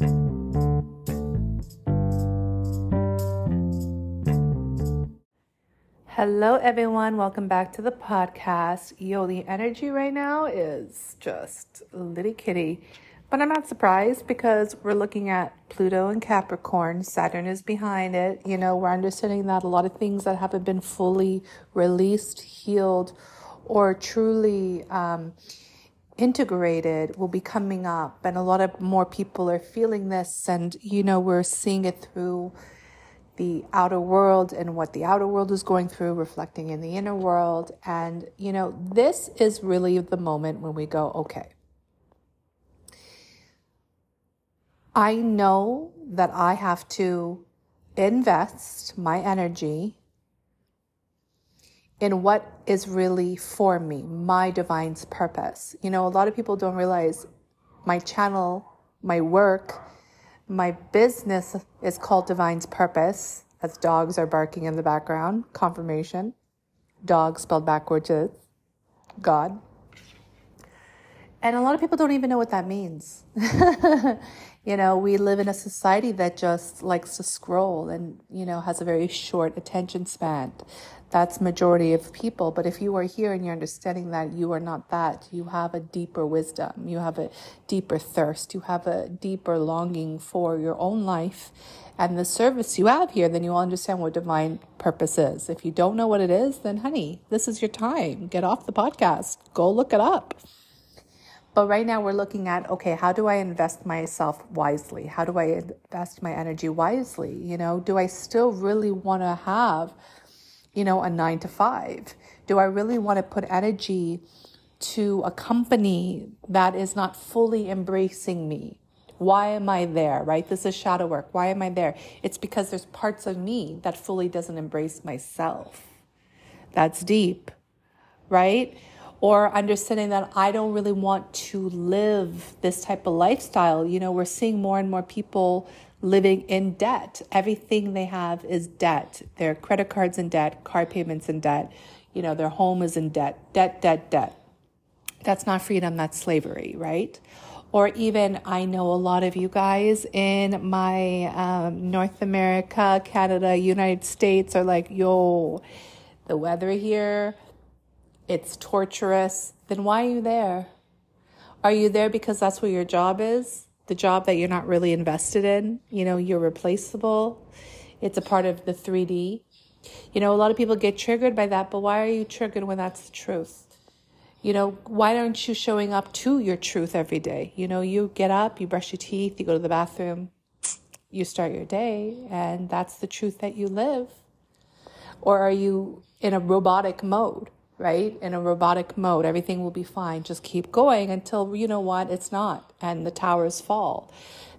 Hello, everyone. Welcome back to the podcast. Yo, the energy right now is just litty kitty. But I'm not surprised because we're looking at Pluto and Capricorn. Saturn is behind it. You know, we're understanding that a lot of things that haven't been fully released, healed, or truly um, integrated will be coming up. And a lot of more people are feeling this. And, you know, we're seeing it through the outer world and what the outer world is going through, reflecting in the inner world. And, you know, this is really the moment when we go, okay, I know that I have to invest my energy in what is really for me, my divine's purpose. You know, a lot of people don't realize my channel, my work, my business is called Divine's Purpose, as dogs are barking in the background. Confirmation. Dog spelled backwards is God. And a lot of people don't even know what that means. you know, we live in a society that just likes to scroll and, you know, has a very short attention span that's majority of people but if you are here and you're understanding that you are not that you have a deeper wisdom you have a deeper thirst you have a deeper longing for your own life and the service you have here then you'll understand what divine purpose is. If you don't know what it is then honey this is your time. Get off the podcast. Go look it up. But right now we're looking at okay how do i invest myself wisely? How do i invest my energy wisely? You know do i still really want to have you know, a nine to five? Do I really want to put energy to a company that is not fully embracing me? Why am I there, right? This is shadow work. Why am I there? It's because there's parts of me that fully doesn't embrace myself. That's deep, right? Or understanding that I don't really want to live this type of lifestyle. You know, we're seeing more and more people living in debt. Everything they have is debt. Their credit cards in debt, car payments in debt, you know, their home is in debt, debt, debt, debt. That's not freedom, that's slavery, right? Or even, I know a lot of you guys in my um, North America, Canada, United States are like, yo, the weather here, it's torturous. Then why are you there? Are you there because that's what your job is? the job that you're not really invested in. You know, you're replaceable. It's a part of the 3D. You know, a lot of people get triggered by that, but why are you triggered when that's the truth? You know, why aren't you showing up to your truth every day? You know, you get up, you brush your teeth, you go to the bathroom, you start your day, and that's the truth that you live. Or are you in a robotic mode? Right? In a robotic mode, everything will be fine. Just keep going until you know what, it's not, and the towers fall.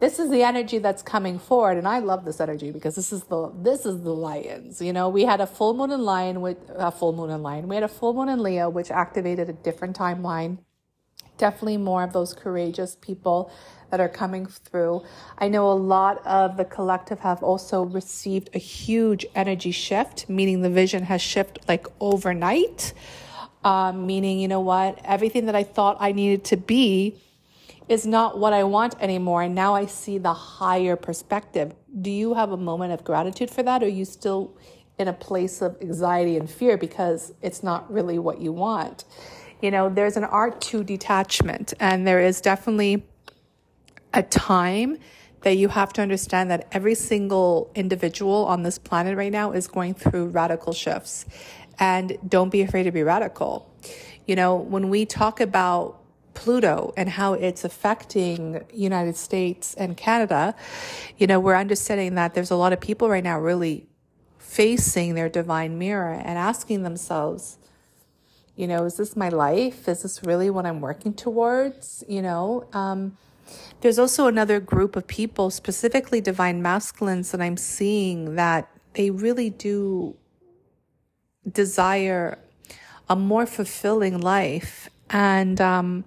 This is the energy that's coming forward, and I love this energy because this is the this is the lions. You know, we had a full moon in lion with a full moon in lion. We had a full moon in Leo, which activated a different timeline. Definitely more of those courageous people that are coming through. I know a lot of the collective have also received a huge energy shift, meaning the vision has shifted like overnight. Um, meaning, you know what, everything that I thought I needed to be is not what I want anymore. And now I see the higher perspective. Do you have a moment of gratitude for that? Or are you still in a place of anxiety and fear because it's not really what you want? You know, there's an art to detachment, and there is definitely a time that you have to understand that every single individual on this planet right now is going through radical shifts. And don't be afraid to be radical. You know, when we talk about Pluto and how it's affecting United States and Canada, you know, we're understanding that there's a lot of people right now really facing their divine mirror and asking themselves, you know, is this my life? Is this really what I'm working towards? You know, um, there's also another group of people, specifically divine masculines, that I'm seeing that they really do desire a more fulfilling life. And um,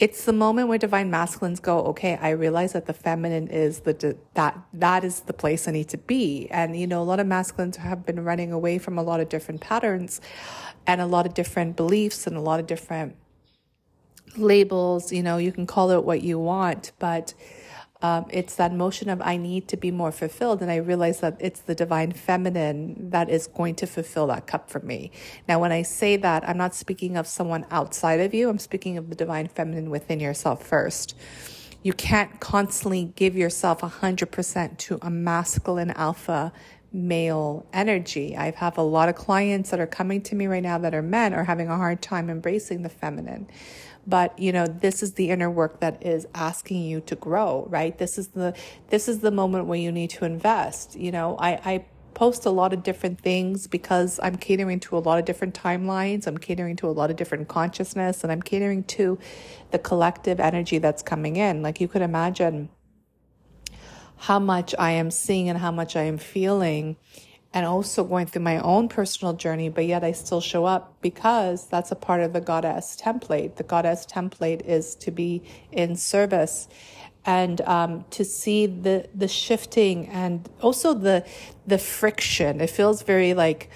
it's the moment where divine masculines go, okay, I realize that the feminine is the that that is the place I need to be. And you know, a lot of masculines have been running away from a lot of different patterns and a lot of different beliefs and a lot of different labels, you know, you can call it what you want, but um, it's that motion of I need to be more fulfilled. And I realize that it's the divine feminine that is going to fulfill that cup for me. Now, when I say that, I'm not speaking of someone outside of you, I'm speaking of the divine feminine within yourself first. You can't constantly give yourself 100% to a masculine alpha male energy. I have a lot of clients that are coming to me right now that are men are having a hard time embracing the feminine. But you know this is the inner work that is asking you to grow right? This is the this is the moment where you need to invest. You know i i post a lot of different things because i'm catering to a lot of different timelines. I'm catering to a lot of different consciousness and i'm catering to the collective energy that's coming in. Like you could imagine how much i am seeing and how much i am feeling and also going through my own personal journey, but yet I still show up because that's a part of the goddess template. The goddess template is to be in service and um, to see the the shifting and also the the friction. It feels very like,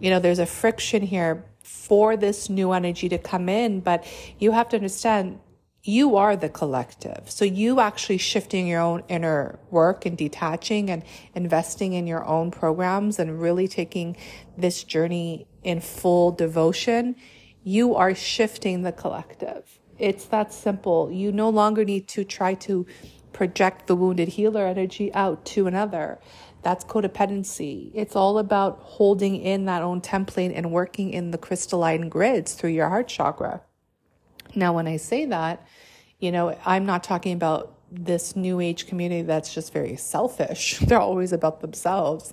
you know, there's a friction here for this new energy to come in, but you have to understand you are the collective. So you actually shifting your own inner work and detaching and investing in your own programs and really taking this journey in full devotion, you are shifting the collective. It's that simple. You no longer need to try to project the wounded healer energy out to another. That's codependency. It's all about holding in that own template and working in the crystalline grids through your heart chakra. Now, when I say that, you know, I'm not talking about this new age community that's just very selfish. They're always about themselves.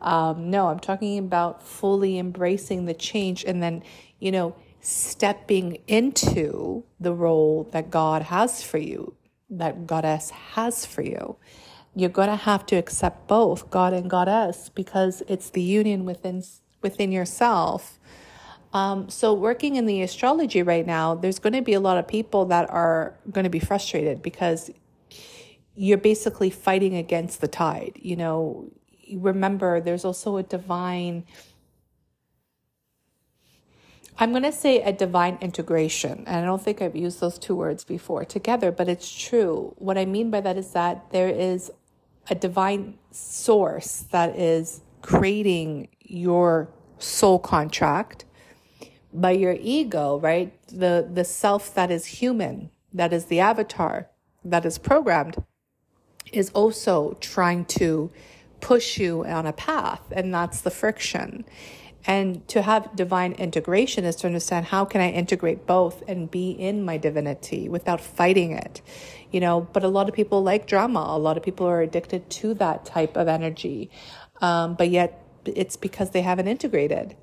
Um, no, I'm talking about fully embracing the change and then, you know, stepping into the role that God has for you, that Goddess has for you. You're going to have to accept both God and Goddess because it's the union within within yourself um, so, working in the astrology right now, there's going to be a lot of people that are going to be frustrated because you're basically fighting against the tide. You know, remember, there's also a divine, I'm going to say a divine integration. And I don't think I've used those two words before together, but it's true. What I mean by that is that there is a divine source that is creating your soul contract by your ego, right? The, the self that is human, that is the avatar, that is programmed, is also trying to push you on a path. And that's the friction. And to have divine integration is to understand how can I integrate both and be in my divinity without fighting it. You know, but a lot of people like drama. A lot of people are addicted to that type of energy. Um, but yet it's because they haven't integrated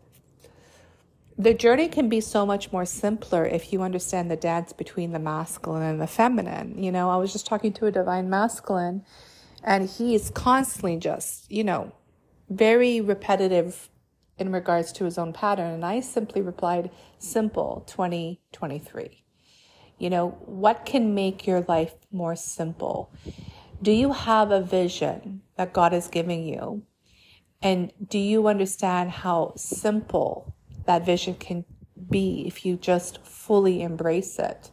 the journey can be so much more simpler if you understand the dance between the masculine and the feminine. You know, I was just talking to a divine masculine, and he is constantly just, you know, very repetitive in regards to his own pattern. And I simply replied, simple 2023. You know, what can make your life more simple? Do you have a vision that God is giving you? And do you understand how simple that vision can be if you just fully embrace it.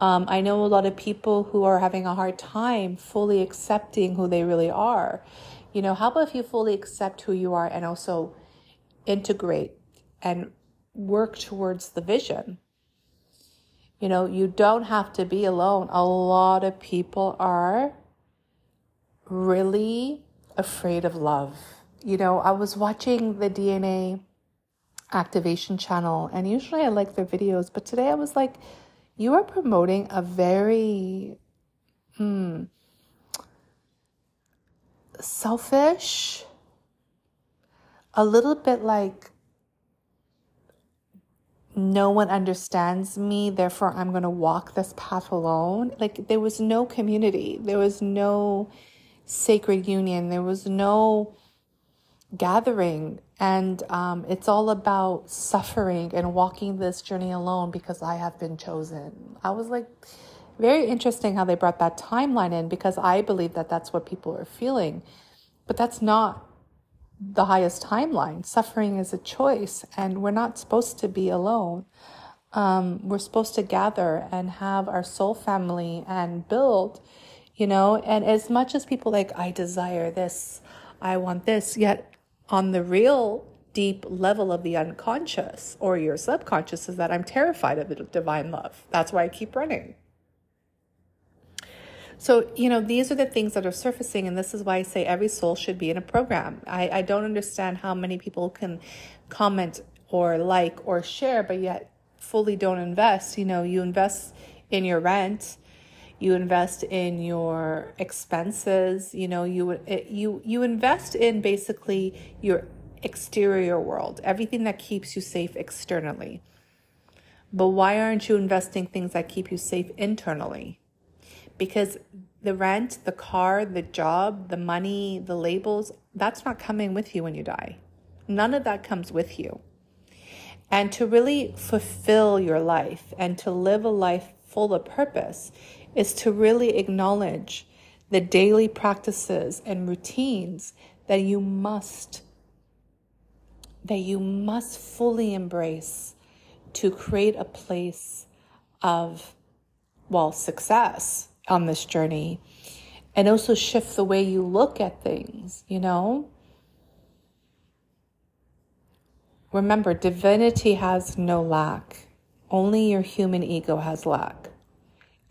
Um, I know a lot of people who are having a hard time fully accepting who they really are. You know, how about if you fully accept who you are and also integrate and work towards the vision? You know, you don't have to be alone. A lot of people are really afraid of love. You know, I was watching the DNA activation channel and usually I like their videos, but today I was like, you are promoting a very hmm selfish, a little bit like no one understands me, therefore I'm going to walk this path alone. Like there was no community, there was no sacred union, there was no gathering. And um, it's all about suffering and walking this journey alone because I have been chosen. I was like, very interesting how they brought that timeline in because I believe that that's what people are feeling. But that's not the highest timeline. Suffering is a choice, and we're not supposed to be alone. Um, we're supposed to gather and have our soul family and build you know? And as much as people like, I desire this, I want this, yet on the real deep level of the unconscious or your subconscious is that I'm terrified of the divine love. That's why I keep running. So, you know, these are the things that are surfacing, and this is why I say every soul should be in a program. I, I don't understand how many people can comment or like or share, but yet fully don't invest. You know, you invest in your rent, you invest in your expenses, you know, you it, you you invest in basically your exterior world, everything that keeps you safe externally. But why aren't you investing things that keep you safe internally? Because the rent, the car, the job, the money, the labels, that's not coming with you when you die. None of that comes with you. And to really fulfill your life and to live a life full of purpose is to really acknowledge the daily practices and routines that you must that you must fully embrace to create a place of well success on this journey. And also shift the way you look at things you know? Remember divinity has no lack. Only your human ego has lack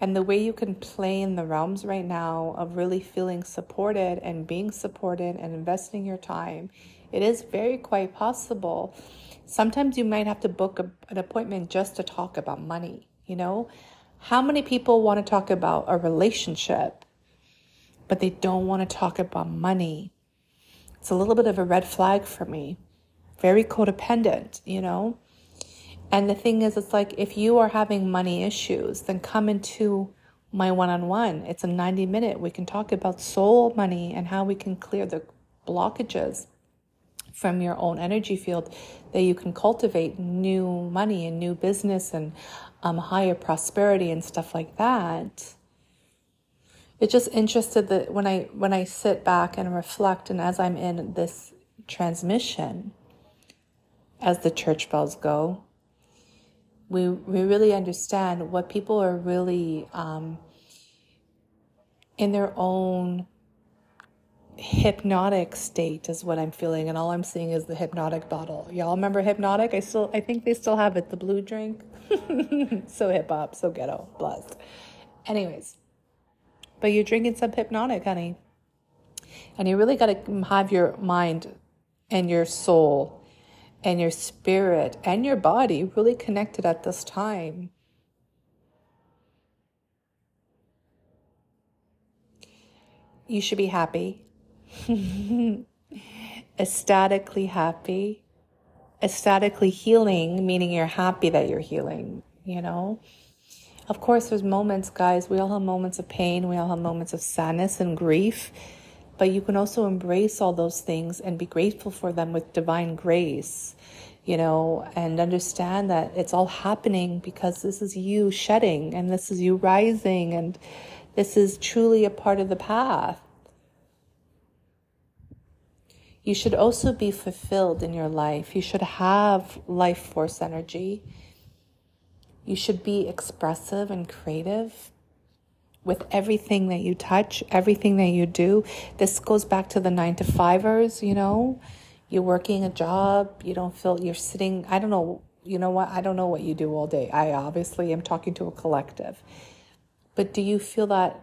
and the way you can play in the realms right now of really feeling supported and being supported and investing your time, it is very quite possible. Sometimes you might have to book a, an appointment just to talk about money. You know, how many people want to talk about a relationship, but they don't want to talk about money? It's a little bit of a red flag for me. Very codependent, you know? And the thing is, it's like if you are having money issues, then come into my one on one. It's a 90 minute. We can talk about soul money and how we can clear the blockages from your own energy field that you can cultivate new money and new business and um, higher prosperity and stuff like that. It's just interested that when I when I sit back and reflect, and as I'm in this transmission, as the church bells go, we, we really understand what people are really um, in their own hypnotic state is what I'm feeling, and all I'm seeing is the hypnotic bottle. Y'all remember Hpnotiq? I still, I think they still have it. The blue drink, so hip hop, so ghetto, blessed. Anyways, but you're drinking some Hpnotiq, honey, and you really got to have your mind and your soul and your spirit and your body really connected at this time. You should be happy, ecstatically happy, ecstatically healing, meaning you're happy that you're healing, you know? Of course, there's moments, guys, we all have moments of pain, we all have moments of sadness and grief but you can also embrace all those things and be grateful for them with divine grace, you know, and understand that it's all happening because this is you shedding and this is you rising and this is truly a part of the path. You should also be fulfilled in your life. You should have life force energy. You should be expressive and creative with everything that you touch, everything that you do. This goes back to the nine to fivers, you know, you're working a job, you don't feel you're sitting, I don't know, you know what, I don't know what you do all day. I obviously am talking to a collective. But do you feel that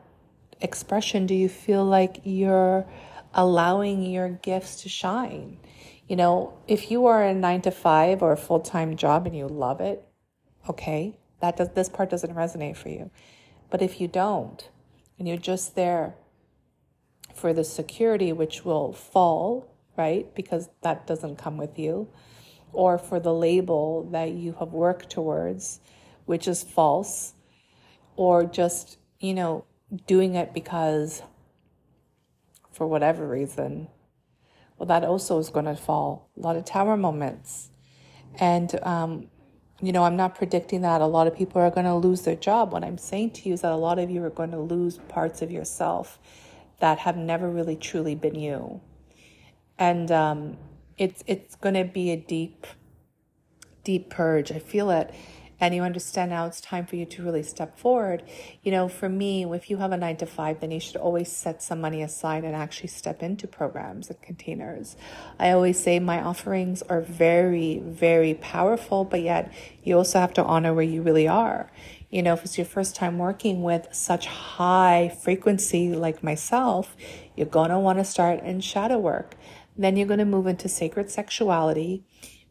expression? Do you feel like you're allowing your gifts to shine? You know, if you are a nine to five or a full time job and you love it, okay, that does this part doesn't resonate for you. But if you don't, and you're just there for the security, which will fall, right? Because that doesn't come with you, or for the label that you have worked towards, which is false, or just, you know, doing it because for whatever reason, well, that also is going to fall. A lot of tower moments. And um, you know, I'm not predicting that a lot of people are going to lose their job. What I'm saying to you is that a lot of you are going to lose parts of yourself that have never really truly been you. And um, it's it's going to be a deep, deep purge. I feel it. And you understand now it's time for you to really step forward. You know, for me, if you have a nine to five, then you should always set some money aside and actually step into programs and containers. I always say my offerings are very, very powerful, but yet you also have to honor where you really are. You know, if it's your first time working with such high frequency like myself, you're going to want to start in shadow work. Then you're going to move into sacred sexuality,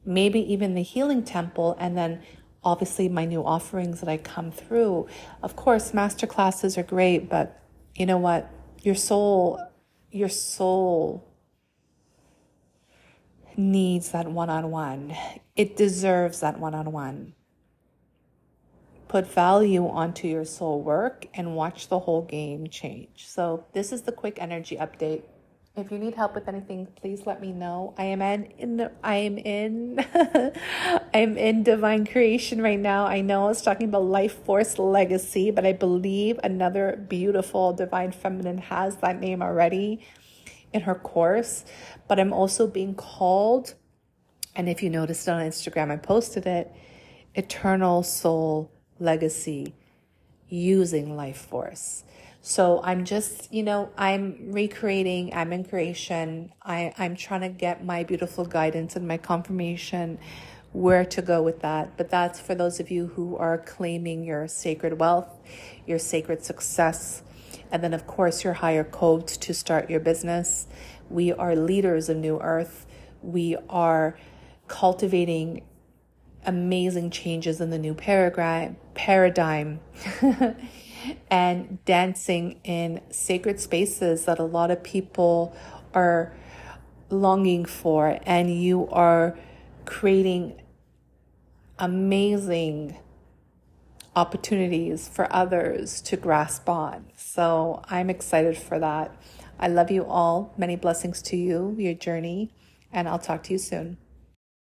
maybe even the healing temple, and then obviously my new offerings that I come through. Of course, master classes are great, but you know what? Your soul, your soul needs that one on one. It deserves that one on one. Put value onto your soul work and watch the whole game change. So, this is the quick energy update. If you need help with anything, please let me know. I am in, in I am in I'm in divine creation right now. I know I was talking about life force legacy, but I believe another beautiful divine feminine has that name already in her course. But I'm also being called, and if you noticed on Instagram, I posted it, eternal soul legacy using life force. So I'm just, you know, I'm recreating, I'm in creation. I, I'm trying to get my beautiful guidance and my confirmation where to go with that. But that's for those of you who are claiming your sacred wealth, your sacred success, and then, of course, your higher codes to start your business. We are leaders of New Earth. We are cultivating amazing changes in the new paradigm. paradigm. and dancing in sacred spaces that a lot of people are longing for, and you are creating amazing opportunities for others to grasp on. So I'm excited for that. I love you all. Many blessings to you, your journey, and I'll talk to you soon.